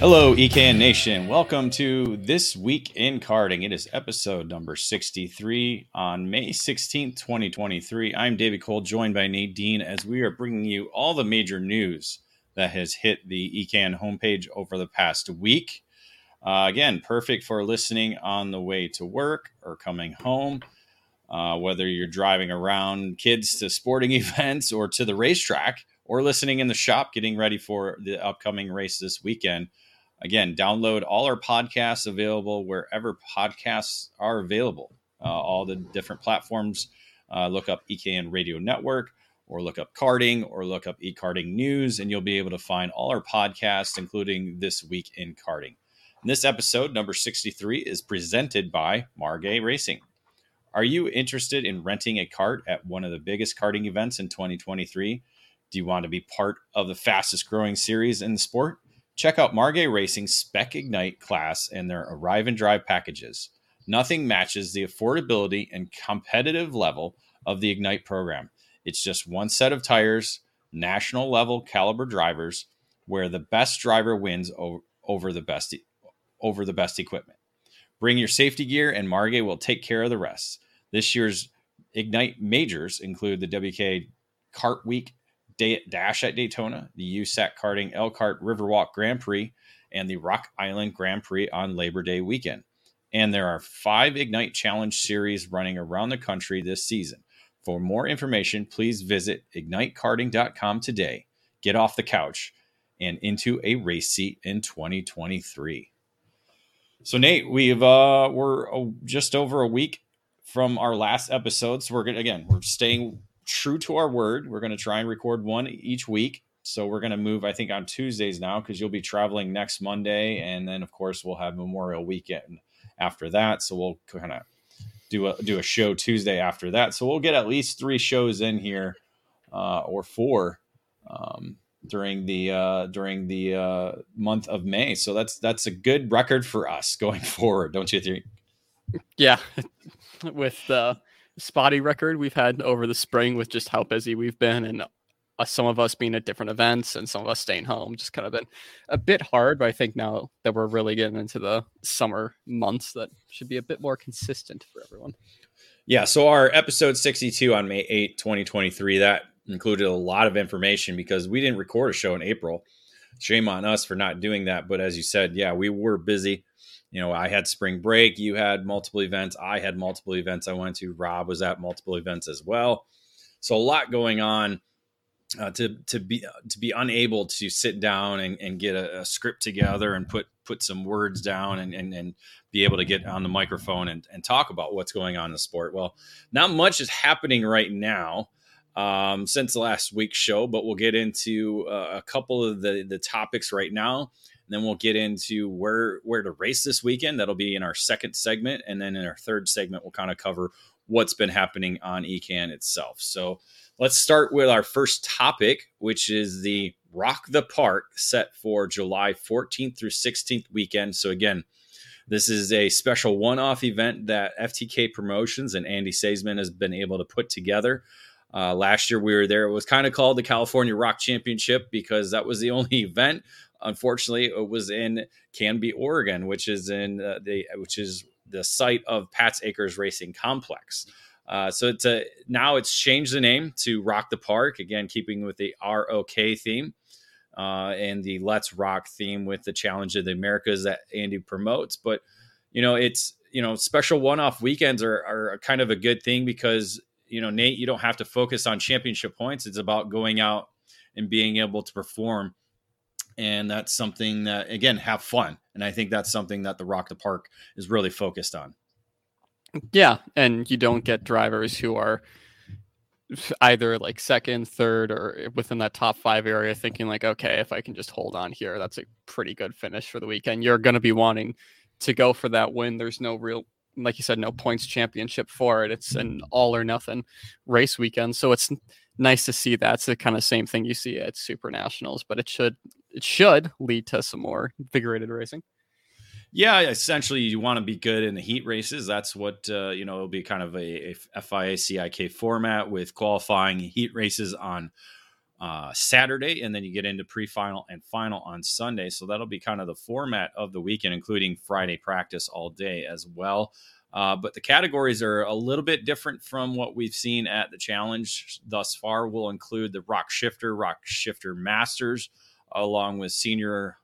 Hello, EKN Nation. Welcome to This Week in Karting. It is episode number 63 on May 16th, 2023. I'm David Cole, joined by Nate Dean, as we are bringing you all the major news that has hit the EKN homepage over the past week. Uh, again, perfect for listening on the way to work or coming home, uh, whether you're driving around kids to sporting events or to the racetrack, or listening in the shop getting ready for the upcoming race this weekend. Again, download all our podcasts available wherever podcasts are available. Uh, all the different platforms. Uh, look up EKN Radio Network or look up karting or look up eKarting News, and you'll be able to find all our podcasts, including This Week in Karting. And this episode, number 63, is presented by Margay Racing. Are you interested in renting a cart at one of the biggest karting events in 2023? Do you want to be part of the fastest growing series in the sport? Check out Margay Racing's Spec Ignite class and their Arrive and Drive packages. Nothing matches the affordability and competitive level of the Ignite program. It's just one set of tires, national level caliber drivers, where the best driver wins over, the best over the best equipment. Bring your safety gear, and Margay will take care of the rest. This year's Ignite majors include the WK Kart Week Dash at Daytona, the USAC Karting Elkhart Riverwalk Grand Prix, and the Rock Island Grand Prix on Labor Day weekend. And there are five Ignite Challenge series running around the country this season. For more information, please visit ignitekarting.com today. Get off the couch and into a race seat in 2023. So Nate, we've uh we're uh, just over a week from our last episode, so we're gonna again we're staying true to our word. We're going to try and record one each week. So we're going to move, I think, on Tuesdays now because you'll be traveling next Monday, and then of course we'll have Memorial Weekend after that. So we'll kind of do a do a show Tuesday after that. So we'll get at least three shows in here, uh, or four, um, during the uh, during the uh, month of May. So that's that's a good record for us going forward, don't you think? Yeah, with uh, spotty record we've had over the spring with just how busy we've been and uh, some of us being at different events and some of us staying home just kind of been a bit hard but i think now that we're really getting into the summer months that should be a bit more consistent for everyone. Yeah so our episode 62 on may 8 2023 that included a lot of information because we didn't record a show in april. Shame on us for not doing that but as you said yeah we were busy you know, I had spring break, you had multiple events, I had multiple events I went to, Rob was at multiple events as well. So a lot going on uh, to to be to be unable to sit down and, and get a, a, script together and put put some words down and, and, and be able to get on the microphone and, and talk about what's going on in the sport. Well, not much is happening right now um, since last week's show, but we'll get into uh, a couple of the the topics right now. And then we'll get into where where to race this weekend. That'll be in our second segment, and then in our third segment, we'll kind of cover what's been happening on EKN itself. So let's start with our first topic, which is the ROK the PARC set for July 14th through 16th weekend. So again, this is a special one-off event that FTK Promotions and Andy Seidman has been able to put together. Uh, last year we were there. It was kind of called the California Rock Championship because that was the only event unfortunately, it was in Canby, Oregon, which is in uh, the which is the site of Pat's Acres Racing Complex. Uh, so it's a, now it's changed the name to ROK the PARC again, keeping with the ROK theme uh, and the Let's Rock theme with the Challenge of the Americas that Andy promotes. But you know, it's you know, special one-off weekends are, are kind of a good thing because you know, Nate, you don't have to focus on championship points. It's about going out and being able to perform and that's something that again have fun. And i think that's something that the ROK the PARC is really focused on. Yeah and you don't get drivers who are either like second third or within that top five area thinking like okay if i can just hold on here that's a pretty good finish for the weekend. You're going to be wanting to go for that win. There's no real like you said no points championship for it. It's an all or nothing race weekend. So it's nice to see that's the kind of same thing you see at super nationals but it should it should lead to some more invigorated racing. Yeah, essentially, you want to be good in the heat races. That's what uh, you know. It'll be kind of a, a FIA CIK format with qualifying heat races on uh, Saturday, and then you get into pre-final and final on Sunday. So that'll be kind of the format of the weekend, including Friday practice all day as well. Uh, but the categories are a little bit different from what we've seen at the challenge thus far. We'll include the ROK Shifter, ROK Shifter Masters, along with Senior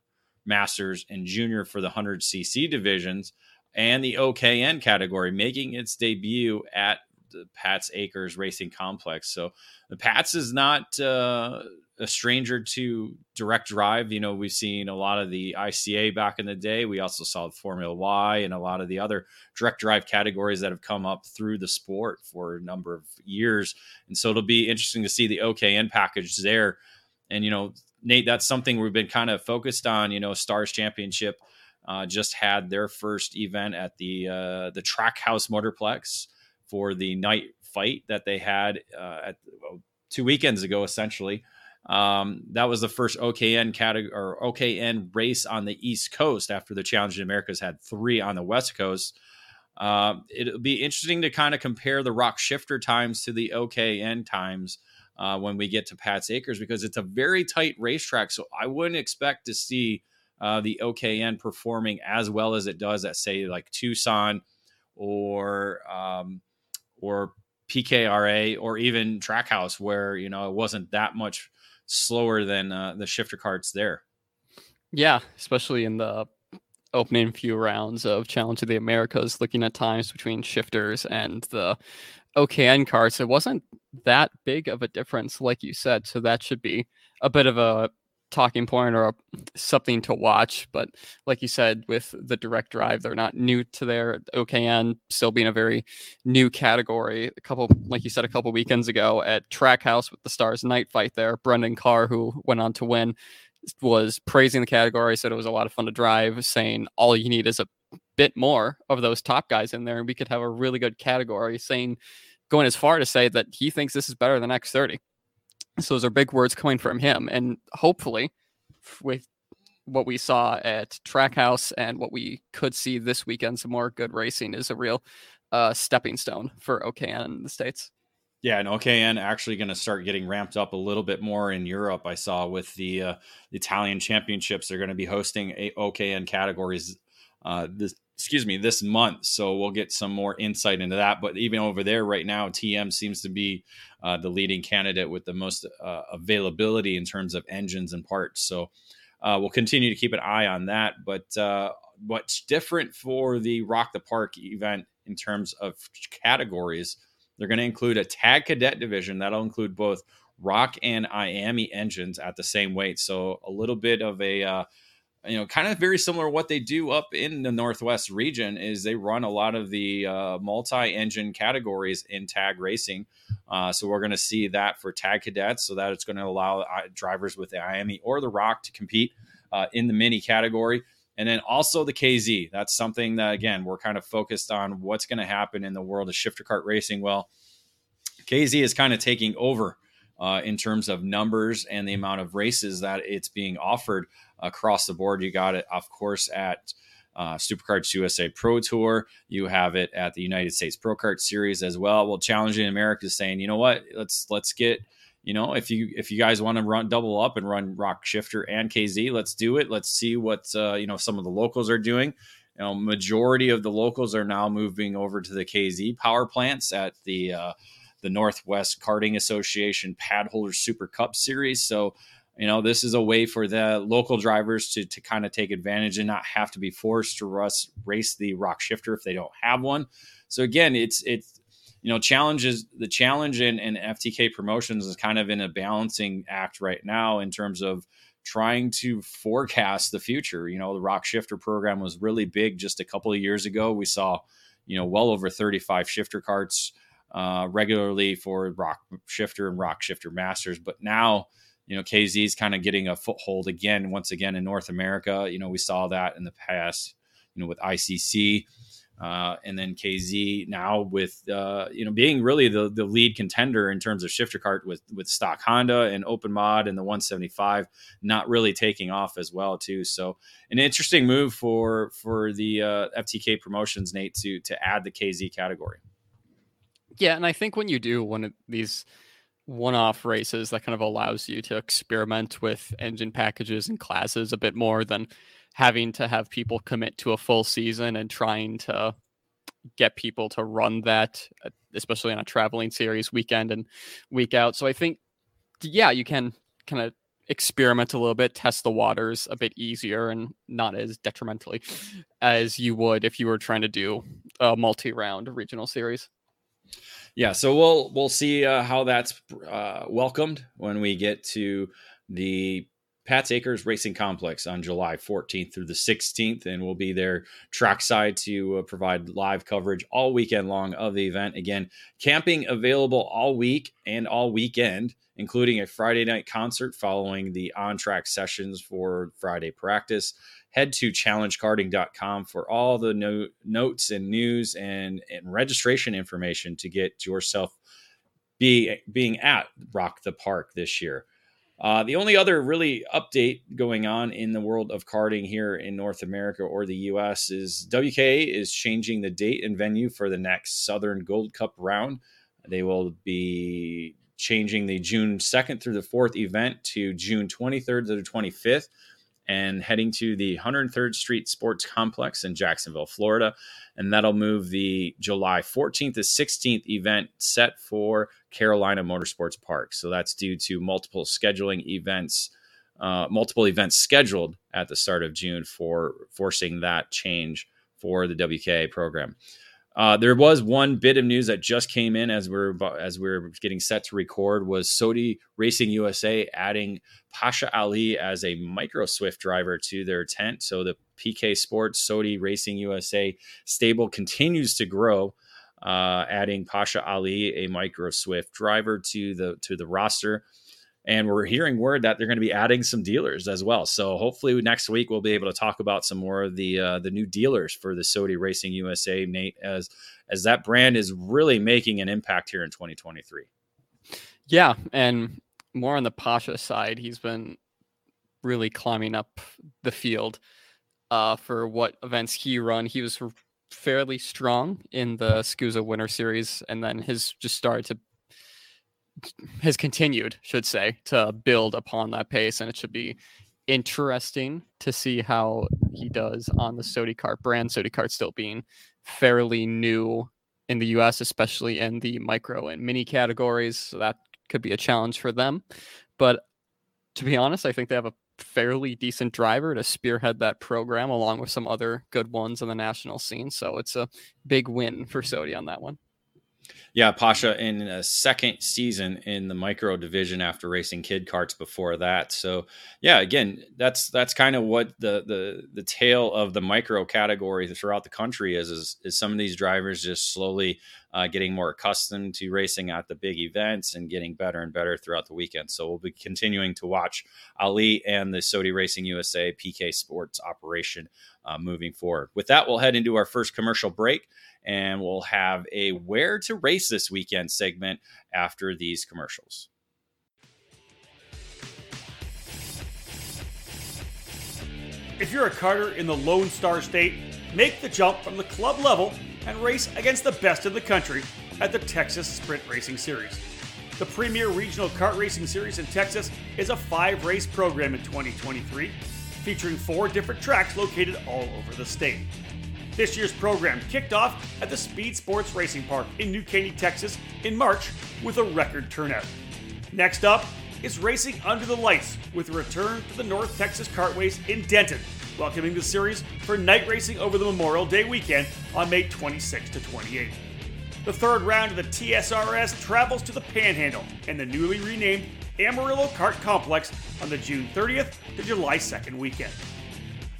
Masters and Junior for the 100cc divisions, and the OKN category making its debut at the Pats Acres Racing Complex. So the Pats is not uh, a stranger to direct drive. You know, we've seen a lot of the ICA back in the day. We also saw Formula Y and a lot of the other direct drive categories that have come up through the sport for a number of years. And so it'll be interesting to see the OKN package there. And, you know, Nate, that's something we've been kind of focused on. You know, Stars Championship uh, just had their first event at the uh, the Trackhouse Motorplex for the night fight that they had uh, at well, two weekends ago, essentially. Um, that was the first OKN category or OKN race on the East Coast after the Challenge in Americas had three on the West Coast. Uh, it'll be interesting to kind of compare the ROK shifter times to the OKN times uh, when we get to Pat's Acres because it's a very tight racetrack. So I wouldn't expect to see uh, the OKN performing as well as it does at say like Tucson or um, or PKRA or even Trackhouse, where you know it wasn't that much slower than uh, the shifter carts there. Yeah, especially in the opening few rounds of Challenge of the Americas, looking at times between shifters and the OKN carts, it wasn't that big of a difference, like you said. So that should be a bit of a talking point or a, something to watch. But like you said, with the direct drive, they're not new to their OKN, still being a very new category. A couple, like you said, a couple weekends ago at Trackhouse with the Stars Night Fight there, Brendan Carr, who went on to win, was praising the category, said it was a lot of fun to drive, saying all you need is a bit more of those top guys in there, and we could have a really good category, saying going as far to say that he thinks this is better than X30. So those are big words coming from him. And hopefully, with what we saw at Trackhouse and what we could see this weekend, some more good racing is a real uh, stepping stone for OKN in the States. Yeah, and OKN actually going to start getting ramped up a little bit more in Europe. I saw with the, uh, the Italian championships, they're going to be hosting OKN categories uh, this excuse me this month. So we'll get some more insight into that. But even over there right now tm seems to be uh, the leading candidate with the most uh, availability in terms of engines and parts. So uh, we'll continue to keep an eye on that. But uh, what's different for the ROK the PARC event in terms of categories they're going to include a tag cadet division. That'll include both ROK and IAME engines at the same weight. So a little bit of a uh, you know, kind of very similar what they do up in the Northwest region is they run a lot of the uh, multi-engine categories in tag racing. Uh, so we're going to see that for tag cadets, so that it's going to allow uh, drivers with the IAME or the ROK to compete uh, in the mini category. And then also the KZ. That's something that again we're kind of focused on what's going to happen in the world of shifter cart racing. Well, KZ is kind of taking over uh, in terms of numbers and the amount of races that it's being offered across the board. You got it, of course, at uh, SuperKarts USA Pro Tour. You have it at the United States Pro Kart Series as well. Well, Challenging America is saying, you know what? Let's let's get you know if you if you guys want to run double up and run ROK Shifter and KZ, let's do it. Let's see what uh, you know some of the locals are doing. You know, majority of the locals are now moving over to the KZ power plants at the uh, the Northwest Karting Association Pad Holder Super Cup Series. So you know this is a way for the local drivers to, to kind of take advantage and not have to be forced to race the ROK shifter if they don't have one. So again it's it's you know challenges the challenge in, in ftk promotions is kind of in a balancing act right now in terms of trying to forecast the future. You know the ROK shifter program was really big just a couple of years ago. We saw you know well over 35 shifter carts uh, regularly for ROK shifter and ROK shifter masters but now you know, KZ is kind of getting a foothold again, once again in North America. You know, we saw that in the past, you know, with ICC. Uh, and then KZ now with uh, you know being really the the lead contender in terms of shifter cart with with stock Honda and Open Mod and the 175 not really taking off as well too. So an interesting move for for the uh, FTK promotions, Nate, to to add the KZ category. Yeah, and I think when you do one of these one-off races that kind of allows you to experiment with engine packages and classes a bit more than having to have people commit to a full season and trying to get people to run that uh, especially on a traveling series weekend and week out. So i think yeah you can kind of experiment a little bit test the waters a bit easier and not as detrimentally as you would if you were trying to do a multi-round regional series yeah, so we'll we'll see uh, how that's uh, welcomed when we get to the Pat's Acres Racing Complex on July 14th through the 16th, and we'll be there trackside to uh, provide live coverage all weekend long of the event. Again, camping available all week and all weekend, including a Friday night concert following the on track sessions for Friday practice head to challengekarting.com for all the no- notes and news and, and registration information to get yourself be, being at ROK the PARC this year. Uh, the only other really update going on in the world of karting here in North America or the US is WKA is changing the date and venue for the next Southern Gold Cup round. They will be changing the June 2nd through the 4th event to June 23rd to the 25th and heading to the 103rd Street Sports Complex in Jacksonville, Florida. And that'll move the July 14th to 16th event set for Carolina Motorsports Park. So that's due to multiple scheduling events, uh, multiple events scheduled at the start of June for forcing that change for the WKA program. Uh, there was one bit of news that just came in as we're as we're getting set to record was Sodi Racing USA adding Pasha Ali as a micro Swift driver to their tent. So the PK Sports Sodi Racing USA stable continues to grow, uh, adding Pasha Ali, a micro Swift driver, to the to the roster and we're hearing word that they're going to be adding some dealers as well. So hopefully next week we'll be able to talk about some more of the uh, the new dealers for the Sodi Racing USA, Nate, as as that brand is really making an impact here in 2023. Yeah, and more on the Pasha side, he's been really climbing up the field uh, for what events he run. He was fairly strong in the SKUSA Winter Series, and then his just started to has continued, should say, to build upon that pace, and it should be interesting to see how he does on the Sodi Kart brand. Sodi Kart still being fairly new in the US, especially in the micro and mini categories. So that could be a challenge for them. But to be honest, I think they have a fairly decent driver to spearhead that program along with some other good ones on the national scene. So it's a big win for Sodi on that one. Yeah, Pasha in a second season in the micro division after racing kid carts before that. So yeah, again, that's that's kind of what the the the tail of the micro category throughout the country is is, is some of these drivers just slowly uh, getting more accustomed to racing at the big events and getting better and better throughout the weekend. So we'll be continuing to watch Ali and the Sodi Racing USA PK Sports operation uh, moving forward. With that, we'll head into our first commercial break and we'll have a where to race this weekend segment after these commercials. If you're a carter in the Lone Star State, make the jump from the club level and race against the best in the country at the Texas Sprint Racing Series. The premier regional kart racing series in Texas is a five race program in 2023, featuring four different tracks located all over the state. This year's program kicked off at the Speed Sports Racing Park in New Caney, Texas in March with a record turnout. Next up is Racing Under the Lights with a return to the North Texas Cartways in Denton, welcoming the series for night racing over the Memorial Day weekend on May 26 to 28. The third round of the TSRS travels to the Panhandle and the newly renamed Amarillo Kart Complex on the June 30th to July 2nd weekend.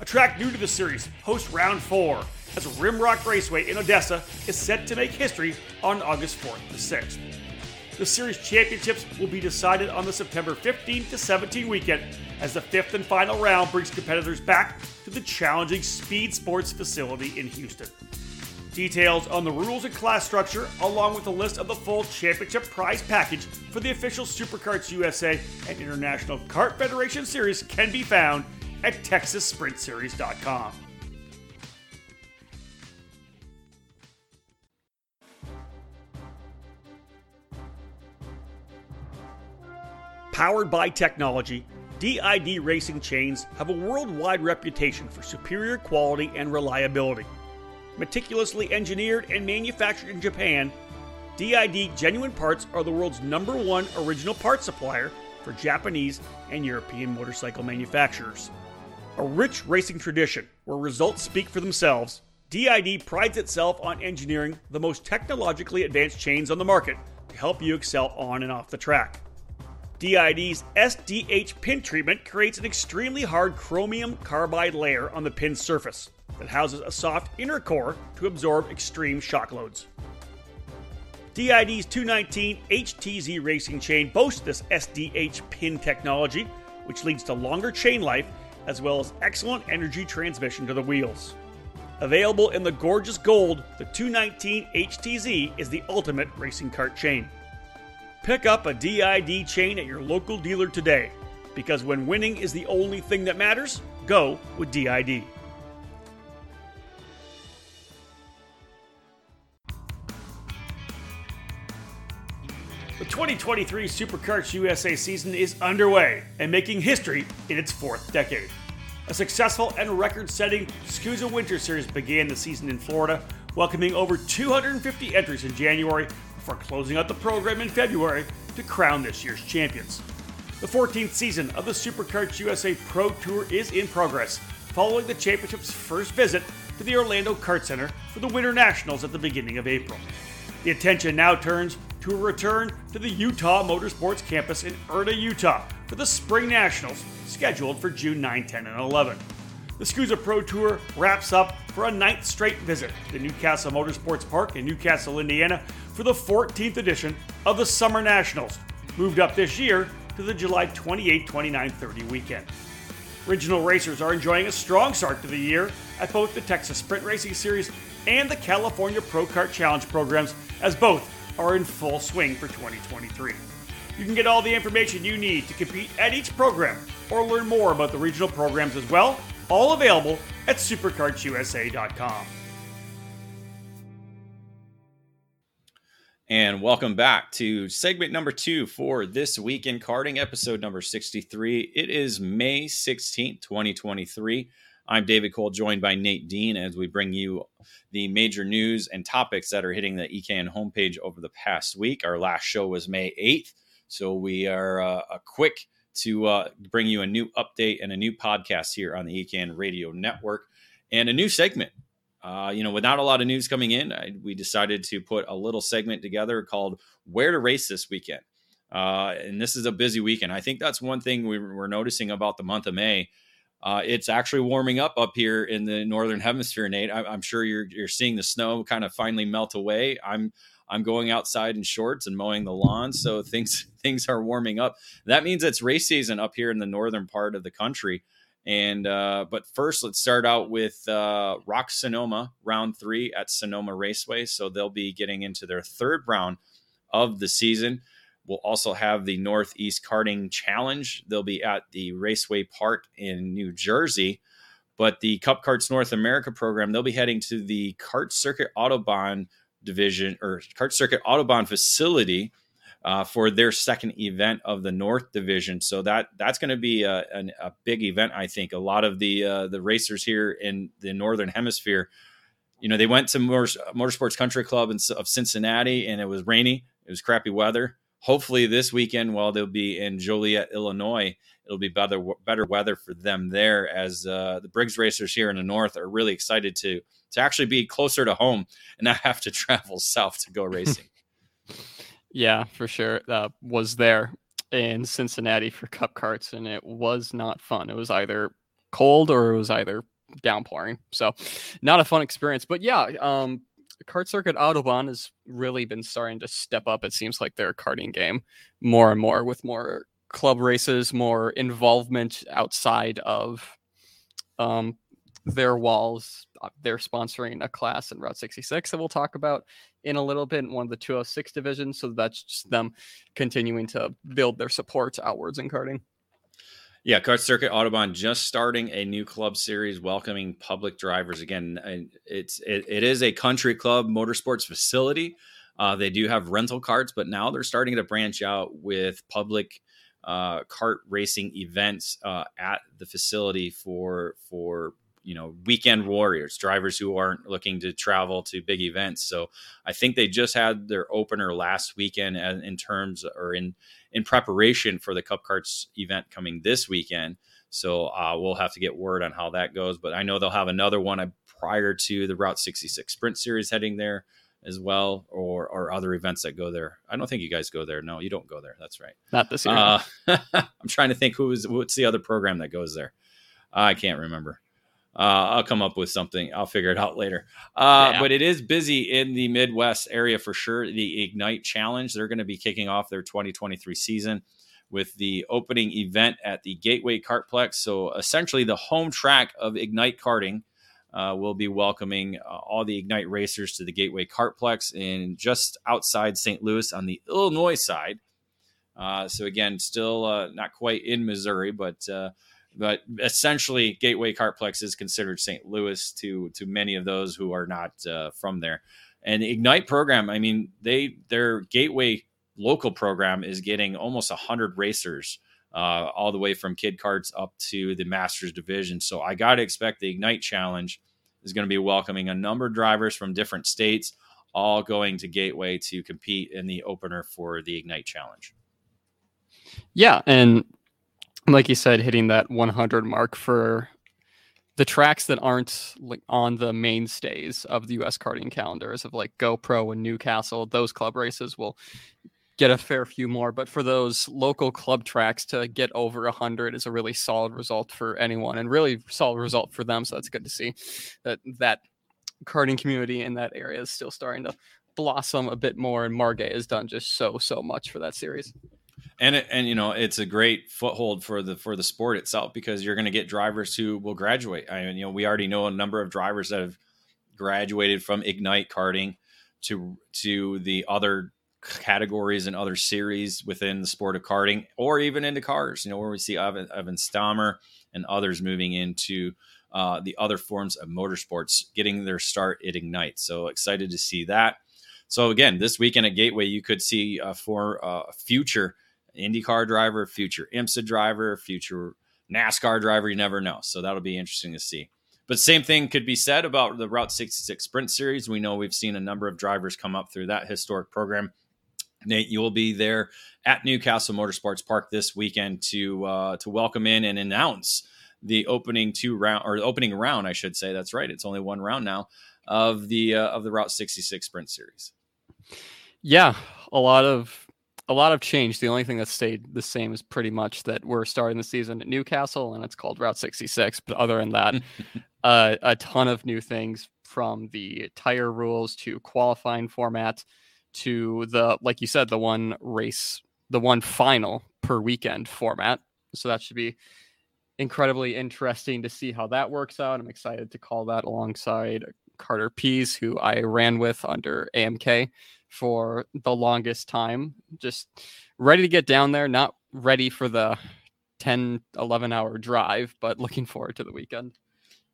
A track new to the series hosts round four as Rimrock Raceway in Odessa is set to make history on August 4th to 6th. The series championships will be decided on the September 15th to 17th weekend as the fifth and final round brings competitors back to the challenging Speed Sports facility in Houston. Details on the rules and class structure, along with a list of the full championship prize package for the official Superkarts USA and International Kart Federation series, can be found at TexasSprintSeries.com. Powered by technology, DID racing chains have a worldwide reputation for superior quality and reliability. Meticulously engineered and manufactured in Japan, DID genuine parts are the world's number one original parts supplier for Japanese and European motorcycle manufacturers. A rich racing tradition where results speak for themselves, DID prides itself on engineering the most technologically advanced chains on the market to help you excel on and off the track. DID's SDH pin treatment creates an extremely hard chromium carbide layer on the pin surface that houses a soft inner core to absorb extreme shock loads. DID's 219 HTZ racing chain boasts this SDH pin technology, which leads to longer chain life as well as excellent energy transmission to the wheels. Available in the gorgeous gold, the 219 HTZ is the ultimate racing cart chain. Pick up a DID chain at your local dealer today, because when winning is the only thing that matters, go with DID. 2023 SuperKarts USA season is underway and making history in its fourth decade. A successful and record setting SKUSA Winter Series began the season in Florida, welcoming over 250 entries in January before closing out the program in February to crown this year's champions. The 14th season of the SuperKarts USA Pro Tour is in progress, following the championship's first visit to the Orlando Kart Center for the Winter Nationals at the beginning of April. The attention now turns to return to the Utah Motorsports campus in Erda, Utah for the Spring Nationals, scheduled for June 9, 10, and 11. The SKUSA Pro Tour wraps up for a ninth straight visit to Newcastle Motorsports Park in Newcastle, Indiana for the 14th edition of the Summer Nationals, moved up this year to the July 28, 29, 30 weekend. Regional racers are enjoying a strong start to the year at both the Texas Sprint Racing Series and the California Pro Kart Challenge programs, as both are in full swing for 2023. You can get all the information you need to compete at each program or learn more about the regional programs as well, all available at superkartsusa.com. And welcome back to segment number two for this week in karting, episode number 63. It is May 16th, 2023. I'm David Cole, joined by Nate Dean as we bring you the major news and topics that are hitting the EKN homepage over the past week. Our last show was May 8th, so we are uh, a quick to uh, bring you a new update and a new podcast here on the EKN Radio Network and a new segment uh, you know, without a lot of news coming in, I, we decided to put a little segment together called "Where to Race This Weekend." Uh, and this is a busy weekend. I think that's one thing we are noticing about the month of May. Uh, it's actually warming up up here in the northern hemisphere, Nate. I, am sure you're you're seeing the snow kind of finally melt away. I'm I'm going outside in shorts and mowing the lawn, so things things are warming up. That means it's race season up here in the northern part of the country. And uh, but first, let's start out with uh, ROK Sonoma round three at Sonoma Raceway. So they'll be getting into their third round of the season. We'll also have the Northeast Karting Challenge. They'll be at the Raceway Park in New Jersey. But the Cup Karts North America program, they'll be heading to the Kart Circuit Autobahn division or Kart Circuit Autobahn facility uh, for their second event of the North Division. So that that's going to be a, a, a, big event, I think. A lot of the uh, the racers here in the Northern Hemisphere, you know, they went to Motor, Motorsports Country Club in, of Cincinnati, and it was rainy. It was crappy weather. Hopefully, this weekend, while they'll be in Joliet, Illinois, it'll be better better weather for them there. As uh, the Briggs racers here in the North are really excited to to actually be closer to home and not have to travel south to go racing. Yeah, for sure. Uh, was there in Cincinnati for Cup carts and it was not fun. It was either cold or it was either downpouring. So, not a fun experience. But yeah, um, Kart Circuit Autobahn has really been starting to step up. It seems like their karting game more and more with more club races, more involvement outside of um, their walls. Uh, they're sponsoring a class in Route 66 that we'll talk about in a little bit in one of the 206 divisions. So that's just them continuing to build their support outwards in karting. Yeah, Kart Circuit Autobahn just starting a new club series, welcoming public drivers again. It's it, it is a country club motorsports facility. Uh, they do have rental carts, but now they're starting to branch out with public uh, kart racing events uh, at the facility for for you know weekend warriors drivers who aren't looking to travel to big events. So i think they just had their opener last weekend in terms or in in preparation for the cup karts event coming this weekend. So uh, we'll have to get word on how that goes but i know they'll have another one uh, prior to the route 66 sprint series heading there as well or or other events that go there. I don't think you guys go there. No you don't go there. That's right. Not this year. Uh, i'm trying to think who is what's the other program that goes there? I can't remember uh, I'll come up with something. I'll figure it out later. Uh, yeah. But it is busy in the Midwest area for sure. The Ignite Challenge, they're going to be kicking off their 2023 season with the opening event at the Gateway Kartplex. So essentially, the home track of Ignite Karting uh, will be welcoming uh, all the Ignite racers to the Gateway Kartplex in just outside St. Louis on the Illinois side. Uh, so again, still uh, not quite in Missouri, but but essentially gateway kartplex is considered st louis to to many of those who are not uh, from there. And ignite program i mean they their gateway local program is getting almost 100 racers uh, all the way from kid karts up to the masters division. So i got to expect the ignite challenge is going to be welcoming a number of drivers from different states all going to gateway to compete in the opener for the ignite challenge. Yeah and like you said, hitting that 100 mark for the tracks that aren't like on the mainstays of the U.S. karting calendars of like GoPro and Newcastle. Those club races will get a fair few more, but for those local club tracks to get over 100 is a really solid result for anyone, and really solid result for them. So that's good to see that that karting community in that area is still starting to blossom a bit more, and Margay has done just so so much for that series and it, and you know it's a great foothold for the for the sport itself because you're going to get drivers who will graduate. I mean, you know, we already know a number of drivers that have graduated from Ignite karting to to the other categories and other series within the sport of karting, or even into cars. You know, where we see Evan, Evan Stammer and others moving into uh, the other forms of motorsports, getting their start at Ignite. So excited to see that. So again, this weekend at Gateway, you could see uh, for uh, future IndyCar driver, future IMSA driver, future NASCAR driver. You never know. So that'll be interesting to see. But same thing could be said about the Route 66 Sprint Series. We know we've seen a number of drivers come up through that historic program. Nate, you will be there at Newcastle Motorsports Park this weekend to uh, to welcome in and announce the opening two round or opening round, I should say. That's right. It's only one round now of the uh, of the Route 66 Sprint Series. Yeah, a lot of a lot of change. The only thing that stayed the same is pretty much that we're starting the season at Newcastle and it's called Route 66. But other than that, uh, a ton of new things from the tire rules to qualifying format to the, like you said, the one race, the one final per weekend format. So that should be incredibly interesting to see how that works out. I'm excited to call that alongside Carter Pease, who I ran with under AMK for the longest time. Just ready to get down there, not ready for the 10, 11 hour drive, but looking forward to the weekend.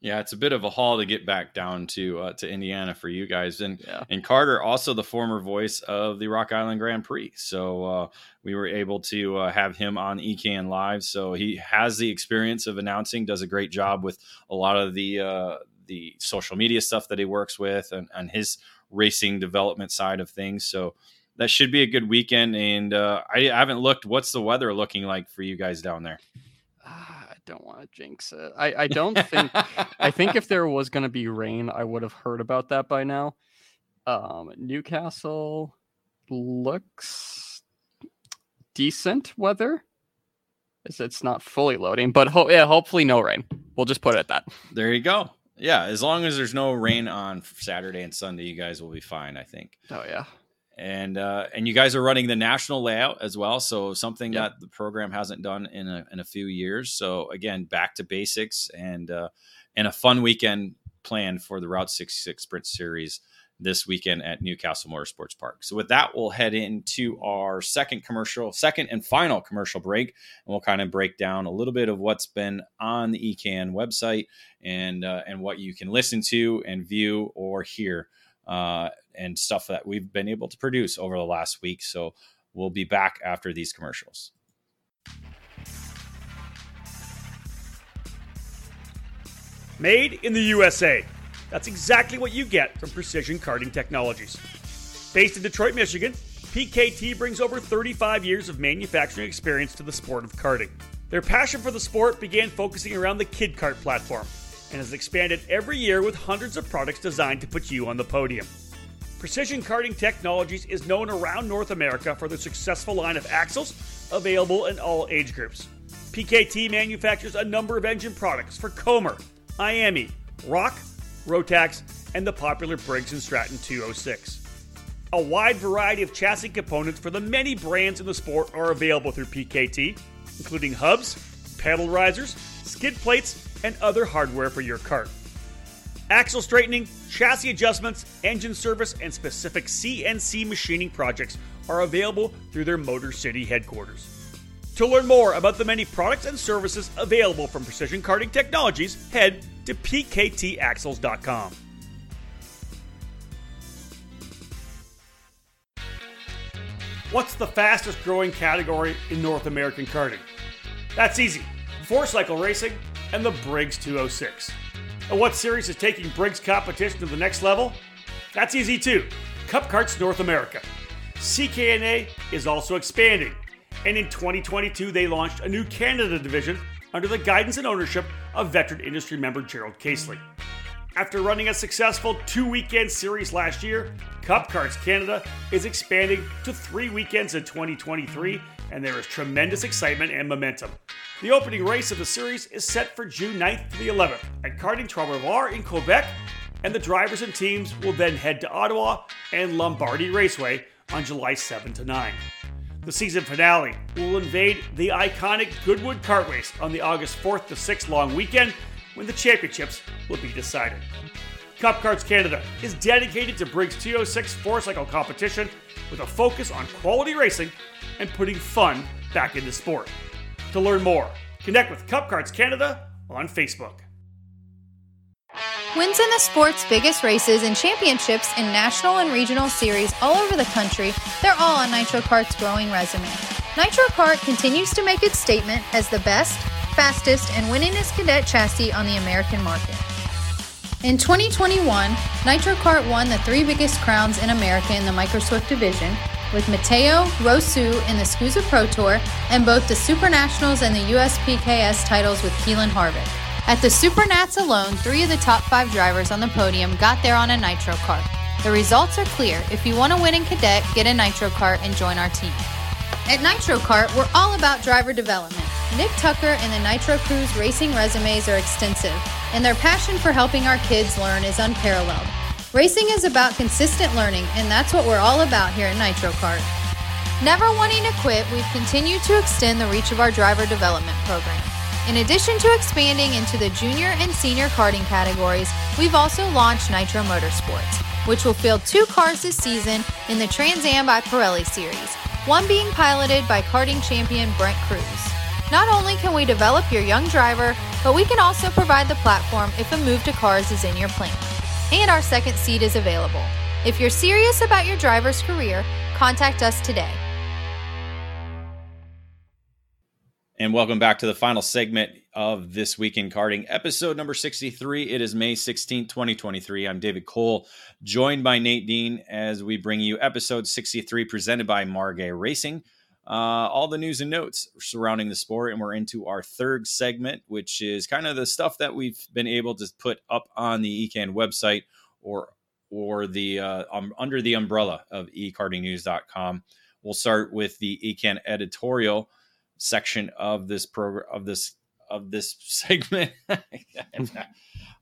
Yeah, it's a bit of a haul to get back down to uh, to Indiana for you guys, and yeah. and Carter, also the former voice of the Rock Island Grand Prix. So uh, we were able to uh, have him on EKN Live. So he has the experience of announcing, does a great job with a lot of the uh, the social media stuff that he works with, and, and his racing development side of things. So that should be a good weekend. And uh, I, I, haven't looked. What's the weather looking like for you guys down there? Uh, I don't want to jinx it. I, I don't think. I think if there was going to be rain, I would have heard about that by now. Um, Newcastle looks decent weather. It's not fully loading, but ho- yeah, hopefully no rain. We'll just put it at that. There you go. Yeah, as long as there's no rain on Saturday and Sunday, you guys will be fine. I think. Oh yeah. And uh, and you guys are running the national layout as well, so something yep. that the program hasn't done in a in a few years. So again, back to basics and uh, and a fun weekend plan for the Route 66 Sprint Series this weekend at Newcastle Motorsports Park. So, with that, we'll head into our second commercial, second and final commercial break, and we'll kind of break down a little bit of what's been on the EKN website and uh, and what you can listen to and view or hear uh, and stuff that we've been able to produce over the last week. So, we'll be back after these commercials. Made in the USA that's exactly what you get from Precision Karting Technologies. Based in Detroit, Michigan, PKT brings over 35 years of manufacturing experience to the sport of karting. Their passion for the sport began focusing around the Kid Kart platform and has expanded every year with hundreds of products designed to put you on the podium. Precision Karting Technologies is known around North America for their successful line of axles available in all age groups. PKT manufactures a number of engine products for Comer, IAME, ROK, Rotax, and the popular Briggs & Stratton 206. A wide variety of chassis components for the many brands in the sport are available through PKT, including hubs, pedal risers, skid plates, and other hardware for your cart. Axle straightening, chassis adjustments, engine service, and specific CNC machining projects are available through their Motor City headquarters. To learn more about the many products and services available from Precision Karting Technologies, head to pktaxles.com. What's the fastest growing category in North American karting? That's easy. Four cycle racing and the Briggs 206. And what series is taking Briggs competition to the next level? That's easy too. Cup Karts North America. CKNA is also expanding, and in 2022 they launched a new Canada division under the guidance and ownership of veteran industry member Gerald Casely. After running a successful two weekend series last year, Cup Karts Canada is expanding to three weekends in 2023, and there is tremendous excitement and momentum. The opening race of the series is set for June 9th to the 11th at Karting Trois in Quebec, and the drivers and teams will then head to Ottawa and Lombardy Raceway on July 7 to 9. The season finale will invade the iconic Goodwood Kart Race on the August 4th to 6th long weekend when the championships will be decided. Cup Karts Canada is dedicated to Briggs 206 four cycle competition with a focus on quality racing and putting fun back into sport. To learn more, connect with Cup Karts Canada on Facebook. Wins in the sport's biggest races and championships in national and regional series all over the country, they're all on Nitro Kart's growing resume. Nitro Kart continues to make its statement as the best, fastest, and winningest cadet chassis on the American market. In 2021, Nitro Kart won the three biggest crowns in America in the Microswift division, with Matteo Rosu in the SKUSA Pro Tour and both the Super Nationals and the USPKS titles with Keelan Harvick. At the Super Nats alone, three of the top five drivers on the podium got there on a Nitro Kart. The results are clear. If you want to win in cadet, get a Nitro Kart and join our team. At Nitro Kart, we're all about driver development. Nick Tucker and the Nitro Crew's racing resumes are extensive, and their passion for helping our kids learn is unparalleled. Racing is about consistent learning, and that's what we're all about here at Nitro Kart. Never wanting to quit, we've continued to extend the reach of our driver development program. In addition to expanding into the junior and senior karting categories, we've also launched Nitro Motorsports, which will field two cars this season in the Trans Am by Pirelli series, one being piloted by karting champion Brent Cruz. Not only can we develop your young driver, but we can also provide the platform if a move to cars is in your plan. And our second seat is available. If you're serious about your driver's career, contact us today. And welcome back to the final segment of this week in karting, episode number 63. It is May 16, 2023. I'm David Cole, joined by Nate Dean as we bring you episode 63 presented by Margay Racing. Uh, all the news and notes surrounding the sport, and we're into our third segment, which is kind of the stuff that we've been able to put up on the EKN website or or the uh, um, under the umbrella of ekartingnews.com. We'll start with the EKN editorial section of this program of this of this segment.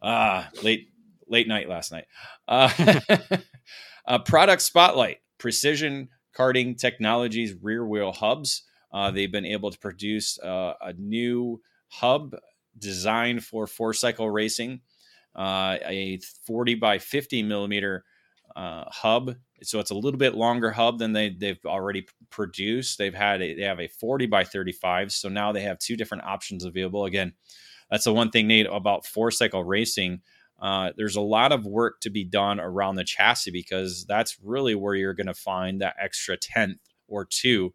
uh, late late night last night. Uh, uh, product spotlight: Precision Karting Technologies rear wheel hubs. Uh, they've been able to produce uh, a new hub designed for four cycle racing, uh, a 40 by 50 millimeter uh, hub so it's a little bit longer hub than they they've already produced. They've had a, they have a 40 by 35, so now they have two different options available. Again, that's the one thing Nate about four cycle racing. Uh, there's a lot of work to be done around the chassis because that's really where you're going to find that extra tenth or two.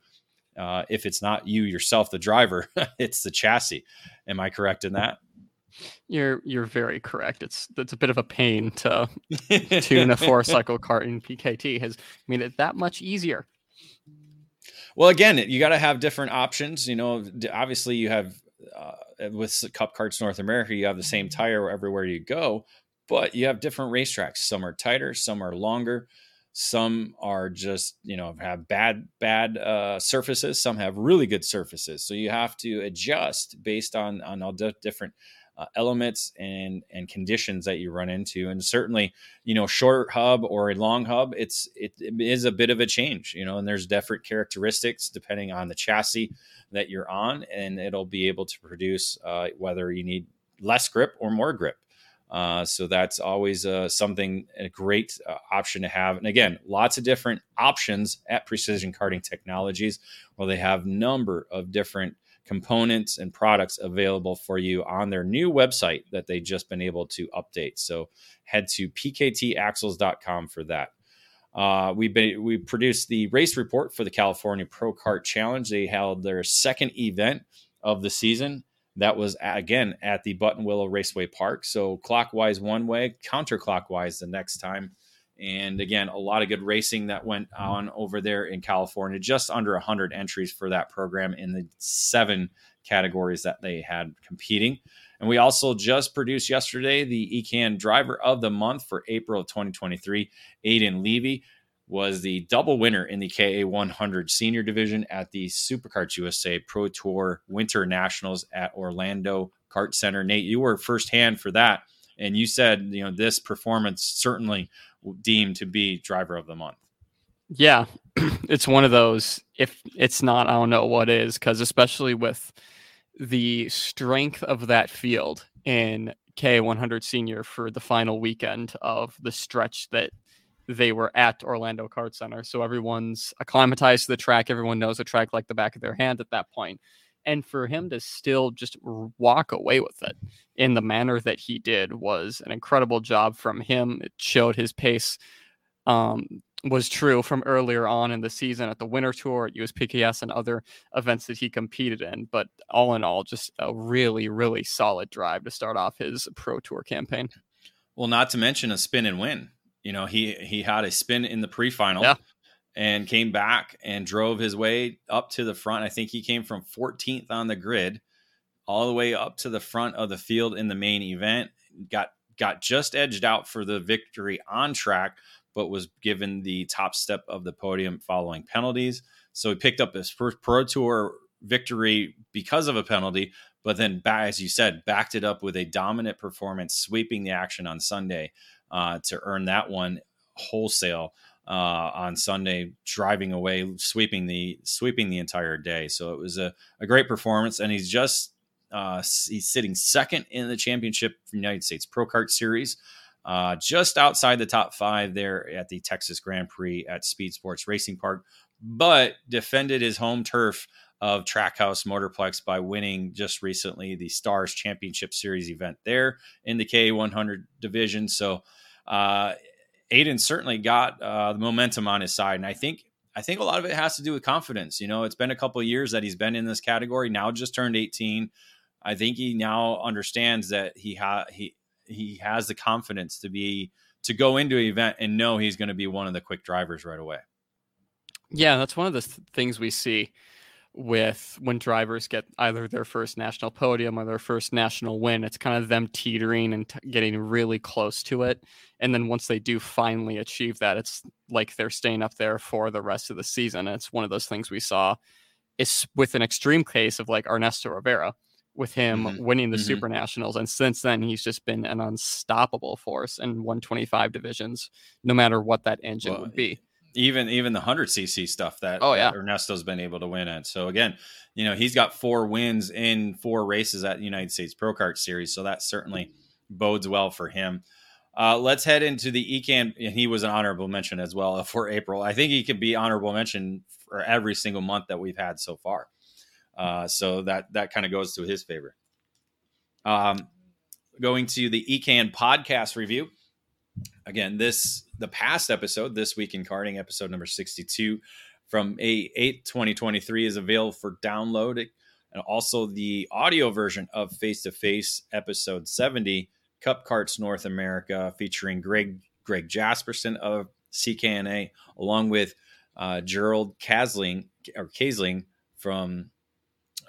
Uh, if it's not you yourself, the driver, it's the chassis. Am I correct in that? You're you're very correct. It's it's a bit of a pain to tune a four cycle cart in PKT has made it that much easier. Well, again, you got to have different options. You know, obviously you have uh, with Cup Karts North America, you have the same tire everywhere you go, but you have different racetracks. Some are tighter, some are longer, some are just you know have bad bad uh, surfaces. Some have really good surfaces. So you have to adjust based on on all the different uh, elements and and conditions that you run into and certainly you know short hub or a long hub it's it, it is a bit of a change you know and there's different characteristics depending on the chassis that you're on and it'll be able to produce uh, whether you need less grip or more grip uh, so that's always uh, something a great uh, option to have. And again, lots of different options at Precision Karting Technologies, where they have number of different components and products available for you on their new website that they've just been able to update. So head to pktaxles.com for that. Uh, we been, we produced the race report for the California Pro Kart Challenge. They held their second event of the season. That was again at the Buttonwillow Raceway Park. So clockwise one way, counterclockwise the next time. And again, a lot of good racing that went mm-hmm. on over there in California. Just under 100 entries for that program in the seven categories that they had competing. And we also just produced yesterday the EKN Driver of the Month for April of 2023. Aiden Levy was the double winner in the KA 100 Senior Division at the SuperKarts USA Pro Tour Winter Nationals at Orlando Kart Center. Nate, you were firsthand for that, and you said you know this performance certainly deemed to be driver of the month. Yeah, it's one of those. If it's not, I don't know what is, because especially with the strength of that field in K100 Senior for the final weekend of the stretch that they were at Orlando Kart Center. So everyone's acclimatized to the track. Everyone knows the track like the back of their hand at that point and for him to still just walk away with it in the manner that he did was an incredible job from him. It showed his pace um, was true from earlier on in the season at the winter tour at USPKS and other events that he competed in but all in all just a really really solid drive to start off his pro tour campaign. Well not to mention a spin and win. You know he he had a spin in the pre-final yeah and came back and drove his way up to the front. I think he came from 14th on the grid all the way up to the front of the field in the main event. Got got just edged out for the victory on track, but was given the top step of the podium following penalties. So he picked up his first Pro Tour victory because of a penalty, but then, as you said, backed it up with a dominant performance, sweeping the action on Sunday uh, to earn that one wholesale uh, on Sunday, driving away, sweeping the sweeping the entire day. So it was a, a great performance, and he's just uh, he's sitting second in the championship United States Pro Kart Series, uh, just outside the top five there at the Texas Grand Prix at Speed Sports Racing Park, but defended his home turf of Trackhouse Motorplex by winning just recently the Stars Championship Series event there in the K100 division. So. Uh, Aiden certainly got uh, the momentum on his side, and I think I think a lot of it has to do with confidence. You know, it's been a couple years that he's been in this category. Now just turned 18. I think he now understands that he ha- he he has the confidence to be to go into an event and know he's going to be one of the quick drivers right away. Yeah, that's one of the th- things we see with when drivers get either their first national podium or their first national win. It's kind of them teetering and t- getting really close to it. And then once they do finally achieve that, it's like they're staying up there for the rest of the season. And it's one of those things we saw is with an extreme case of like Ernesto Rivera with him mm-hmm. winning the mm-hmm. super nationals and since then he's just been an unstoppable force in 125 divisions no matter what that engine well, would be even even the 100 cc stuff that oh yeah. that ernesto's been able to win at. So again you know he's got four wins in four races at the united states pro kart series so that certainly bodes well for him. Uh, let's head into the EKN he was an honorable mention as well for april. I think he could be honorable mention for every single month that we've had so far. Uh, so that that kind of goes to his favor. Um, going to the EKN podcast review again, this the past episode, This Week in Karting episode number 62 from A 8 2023 is available for download and also the audio version of Face to Face episode 70, Cup Karts North America, featuring Greg Greg Jasperson of CKNA, along with uh, Gerald Kasling or Kasling from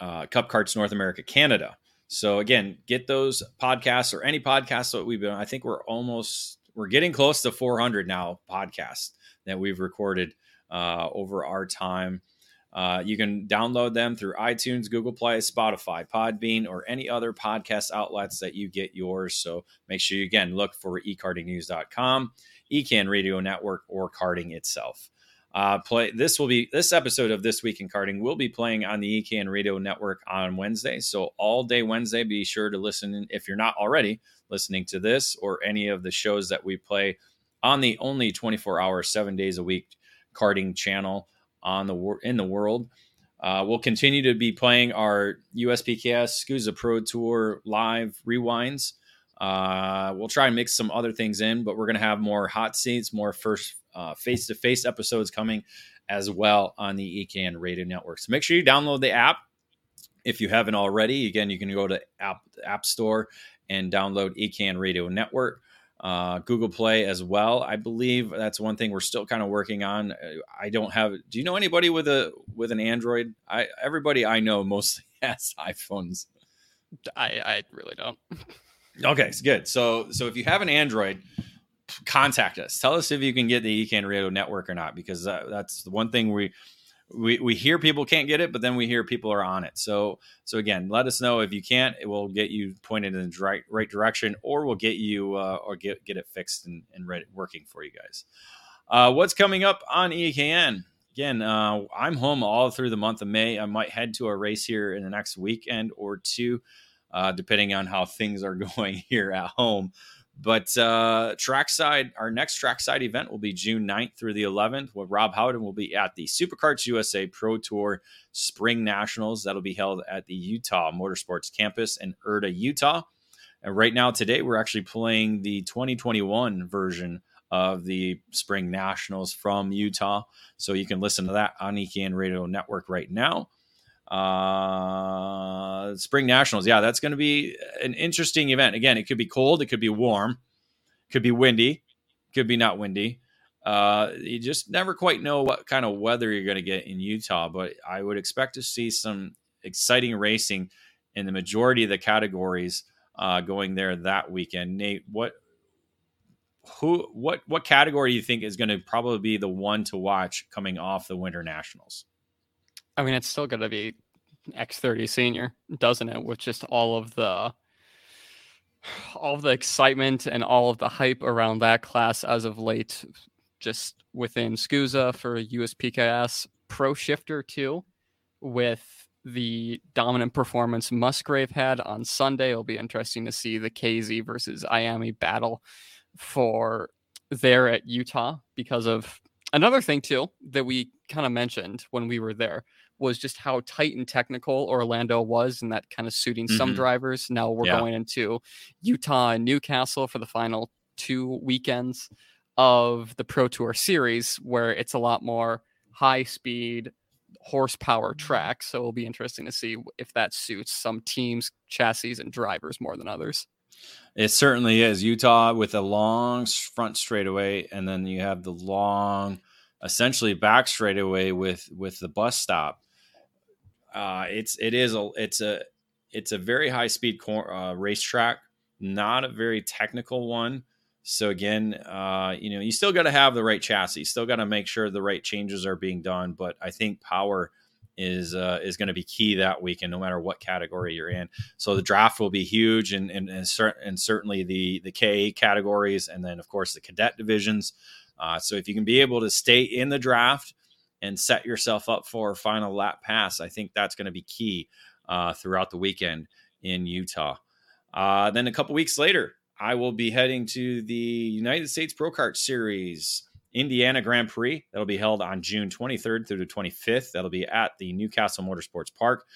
uh, Cup Karts North America, Canada. So again, get those podcasts or any podcasts that we've been. I think we're almost we're getting close to 400 now podcasts that we've recorded uh, over our time. Uh, you can download them through iTunes, Google Play, Spotify, Podbean, or any other podcast outlets that you get yours. So make sure you again look for ekartingnews.com, EKN Radio Network, or carding itself. Uh, play this will be this episode of this week in karting will be playing on the EKN radio network on wednesday so all day wednesday be sure to listen if you're not already listening to this or any of the shows that we play on the only 24 hour seven days a week karting channel on the in the world uh, we'll continue to be playing our USPKS SKUSA pro tour live rewinds uh, we'll try and mix some other things in but we're going to have more hot seats more first face to face episodes coming as well on the EKN Radio Network. So make sure you download the app if you haven't already. Again, you can go to app App Store and download EKN Radio Network. Uh, Google Play as well. I believe that's one thing we're still kind of working on. I don't have. Do you know anybody with a with an Android? I everybody I know mostly has iPhones. I I really don't. okay, it's good. So so if you have an Android, contact us. Tell us if you can get the EKN Radio Network or not, because that, that's the one thing we we we hear people can't get it, but then we hear people are on it. So so again, let us know if you can't. It will get you pointed in the right right direction, or we'll get you uh, or get get it fixed and and ready, working for you guys. Uh, what's coming up on EKN? Again, uh, I'm home all through the month of May. I might head to a race here in the next weekend or two, uh, depending on how things are going here at home. But uh, trackside, our next trackside event will be June 9th through the 11th, where Rob Howden will be at the SuperKarts USA Pro Tour Spring Nationals. That'll be held at the Utah Motorsports Campus in Erda, Utah. And right now, today, we're actually playing the 2021 version of the Spring Nationals from Utah. So you can listen to that on EKN Radio Network right now. Uh, Spring Nationals. Yeah, that's going to be an interesting event. Again, it could be cold, it could be warm, could be windy, could be not windy. Uh, you just never quite know what kind of weather you're going to get in Utah, but I would expect to see some exciting racing in the majority of the categories uh, going there that weekend. Nate, what who what what category do you think is going to probably be the one to watch coming off the Winter Nationals? I mean, it's still going to be X30 Senior, doesn't it? With just all of the all of the excitement and all of the hype around that class as of late, just within SKUSA for USPKS Pro Shifter too, with the dominant performance Musgrave had on Sunday. It'll be interesting to see the KZ versus IAME battle for there at Utah because of another thing too that we kind of mentioned when we were there was just how tight and technical Orlando was, and that kind of suiting mm-hmm. some drivers. Now we're yeah. going into Utah and Newcastle for the final two weekends of the Pro Tour series, where it's a lot more high speed horsepower track. So it'll be interesting to see if that suits some teams, chassis, and drivers more than others. It certainly is. Utah with a long front straightaway, and then you have the long, essentially back straightaway with with the bus stop. Uh, it's it is a it's a it's a very high speed cor- uh, racetrack, not a very technical one. So again, uh, you know, you still got to have the right chassis, still got to make sure the right changes are being done. But I think power is uh, is going to be key that weekend, no matter what category you're in. So the draft will be huge, and and and, cer- and certainly the the K categories, and then of course the cadet divisions. Uh, so if you can be able to stay in the draft and set yourself up for a final lap pass. I think that's going to be key uh, throughout the weekend in Utah. Uh, then a couple weeks later, I will be heading to the United States Pro Kart Series Indiana Grand Prix. That'll be held on June 23rd through the 25th. That'll be at the Newcastle Motorsports Park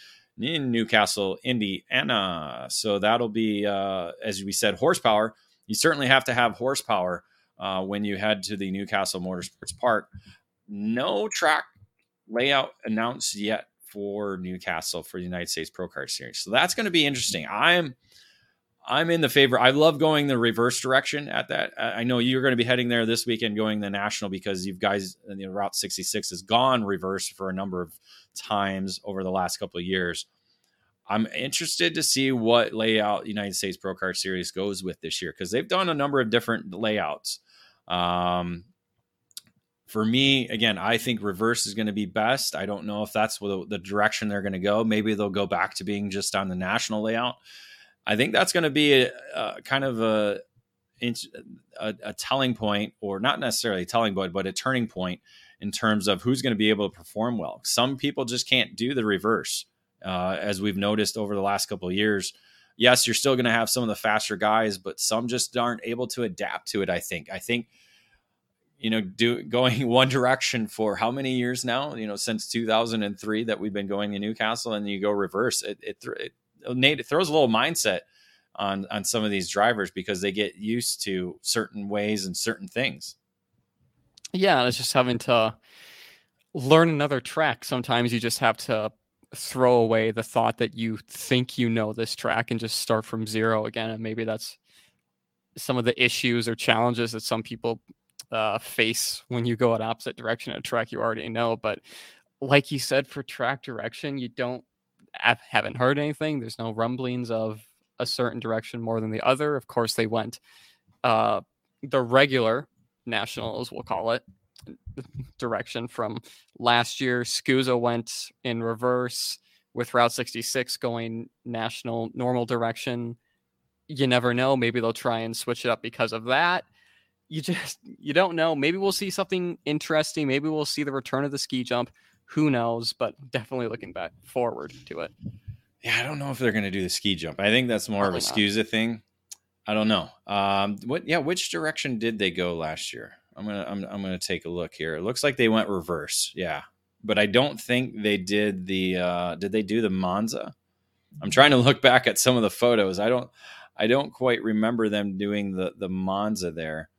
in Newcastle, Indiana. So that'll be, uh, as we said, horsepower. You certainly have to have horsepower uh, when you head to the Newcastle Motorsports Park no track layout announced yet for Newcastle for the United States Pro Kart Series. So that's going to be interesting. I'm I'm in the favor. I love going the reverse direction at that. I know you're going to be heading there this weekend, going the national because you guys, you know, Route 66 has gone reverse for a number of times over the last couple of years. I'm interested to see what layout United States Pro Kart Series goes with this year because they've done a number of different layouts. Um, for me, again, I think reverse is going to be best. I don't know if that's the, the direction they're going to go. Maybe they'll go back to being just on the national layout. I think that's going to be a, a kind of a, a, a telling point, or not necessarily a telling point, but a turning point in terms of who's going to be able to perform well. Some people just can't do the reverse, uh, as we've noticed over the last couple of years. Yes, you're still going to have some of the faster guys, but some just aren't able to adapt to it. I think. I think you know, do going one direction for how many years now? You know, since 2003 that we've been going to Newcastle, and you go reverse. It, it, it oh, Nate, it throws a little mindset on on some of these drivers because they get used to certain ways and certain things. Yeah, it's just having to learn another track. Sometimes you just have to throw away the thought that you think you know this track and just start from zero again. And maybe that's some of the issues or challenges that some people uh, face when you go at opposite direction at a track you already know. But like you said, for track direction, you don't have, haven't heard anything. There's no rumblings of a certain direction more than the other. Of course, they went uh, the regular nationals, we'll call it, direction from last year. SKUSA went in reverse with Route 66 going national normal direction. You never know. Maybe they'll try and switch it up because of that you just you don't know. Maybe we'll see something interesting. Maybe we'll see the return of the ski jump. Who knows? But definitely looking back forward to it. Yeah, I don't know if they're going to do the ski jump. I think that's more Probably of a SKUSA thing. I don't know. Um, what? Yeah, which direction did they go last year? I'm gonna I'm, I'm gonna take a look here. It looks like they went reverse. Yeah, but I don't think they did the. Uh, did they do the Monza? I'm trying to look back at some of the photos. I don't I don't quite remember them doing the the Monza there.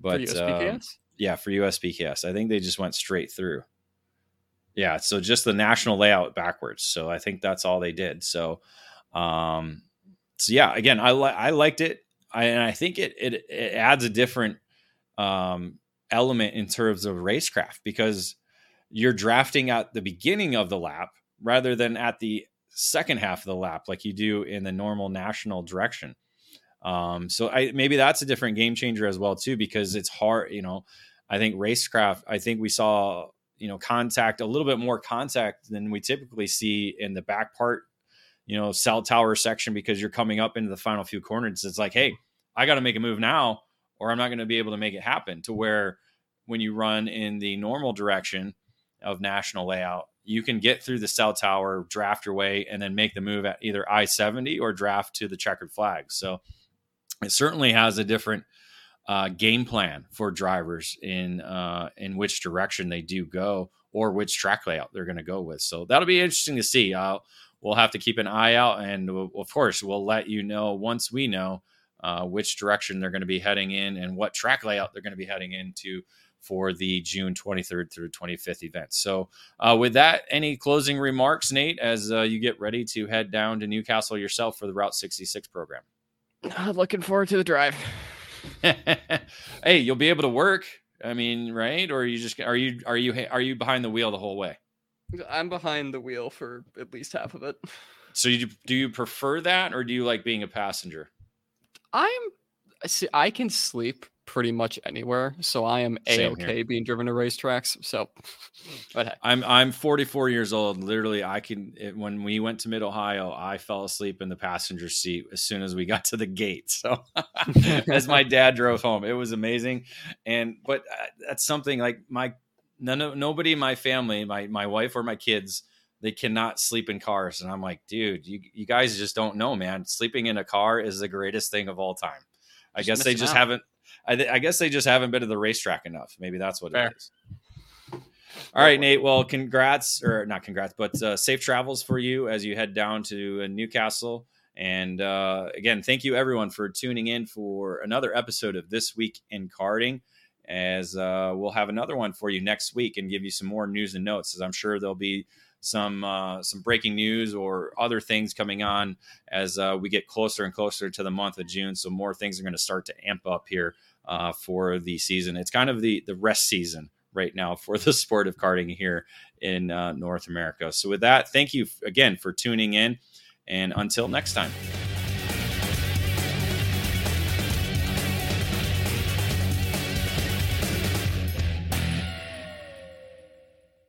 But for um, yeah, for USPKS, I think they just went straight through. Yeah, so just the national layout backwards. So I think that's all they did. So, um, so yeah, again, I li- I liked it, I, and I think it it, it adds a different um, element in terms of racecraft because you're drafting at the beginning of the lap rather than at the second half of the lap like you do in the normal national direction. Um, so I maybe that's a different game changer as well too, because it's hard. You know, I think racecraft. I think we saw you know contact a little bit more contact than we typically see in the back part. You know, cell tower section because you're coming up into the final few corners. It's like, hey, I got to make a move now, or I'm not going to be able to make it happen. To where when you run in the normal direction of national layout, you can get through the cell tower, draft your way, and then make the move at either I 70 or draft to the checkered flag. So it certainly has a different uh, game plan for drivers in uh, in which direction they do go or which track layout they're going to go with. So that'll be interesting to see. We'll have to keep an eye out, and we'll, of course, we'll let you know once we know uh, which direction they're going to be heading in and what track layout they're going to be heading into for the June 23rd through 25th event. So, uh, with that, any closing remarks, Nate, as uh, you get ready to head down to Newcastle yourself for the Route 66 program? Looking forward to the drive. hey, you'll be able to work. I mean, right? Or are you just are you are you are you behind the wheel the whole way? I'm behind the wheel for at least half of it. So you do you prefer that or do you like being a passenger? I'm see I can sleep pretty much anywhere. So I am a okay being driven to racetracks. So, but hey. I'm I'm 44 years old. Literally, I can. It, when we went to Mid Ohio, I fell asleep in the passenger seat as soon as we got to the gate. So, as my dad drove home, it was amazing. And but uh, that's something like my none of nobody in my family, my my wife or my kids. They cannot sleep in cars, and I'm like, dude, you you guys just don't know, man. Sleeping in a car is the greatest thing of all time. I just guess they just out. haven't I, th- I, guess they just haven't been to the racetrack enough. Maybe that's what Fair. it is. All right, Nate. Well, congrats, or not congrats, but uh, safe travels for you as you head down to uh, Newcastle. And uh, again, thank you everyone for tuning in for another episode of This Week in Karting. As uh, we'll have another one for you next week and give you some more news and notes, as I'm sure there'll be some uh, some breaking news or other things coming on as uh, we get closer and closer to the month of June. So more things are going to start to amp up here uh, for the season. It's kind of the the rest season right now for the sport of karting here in uh, North America. So with that, thank you again for tuning in, and until next time.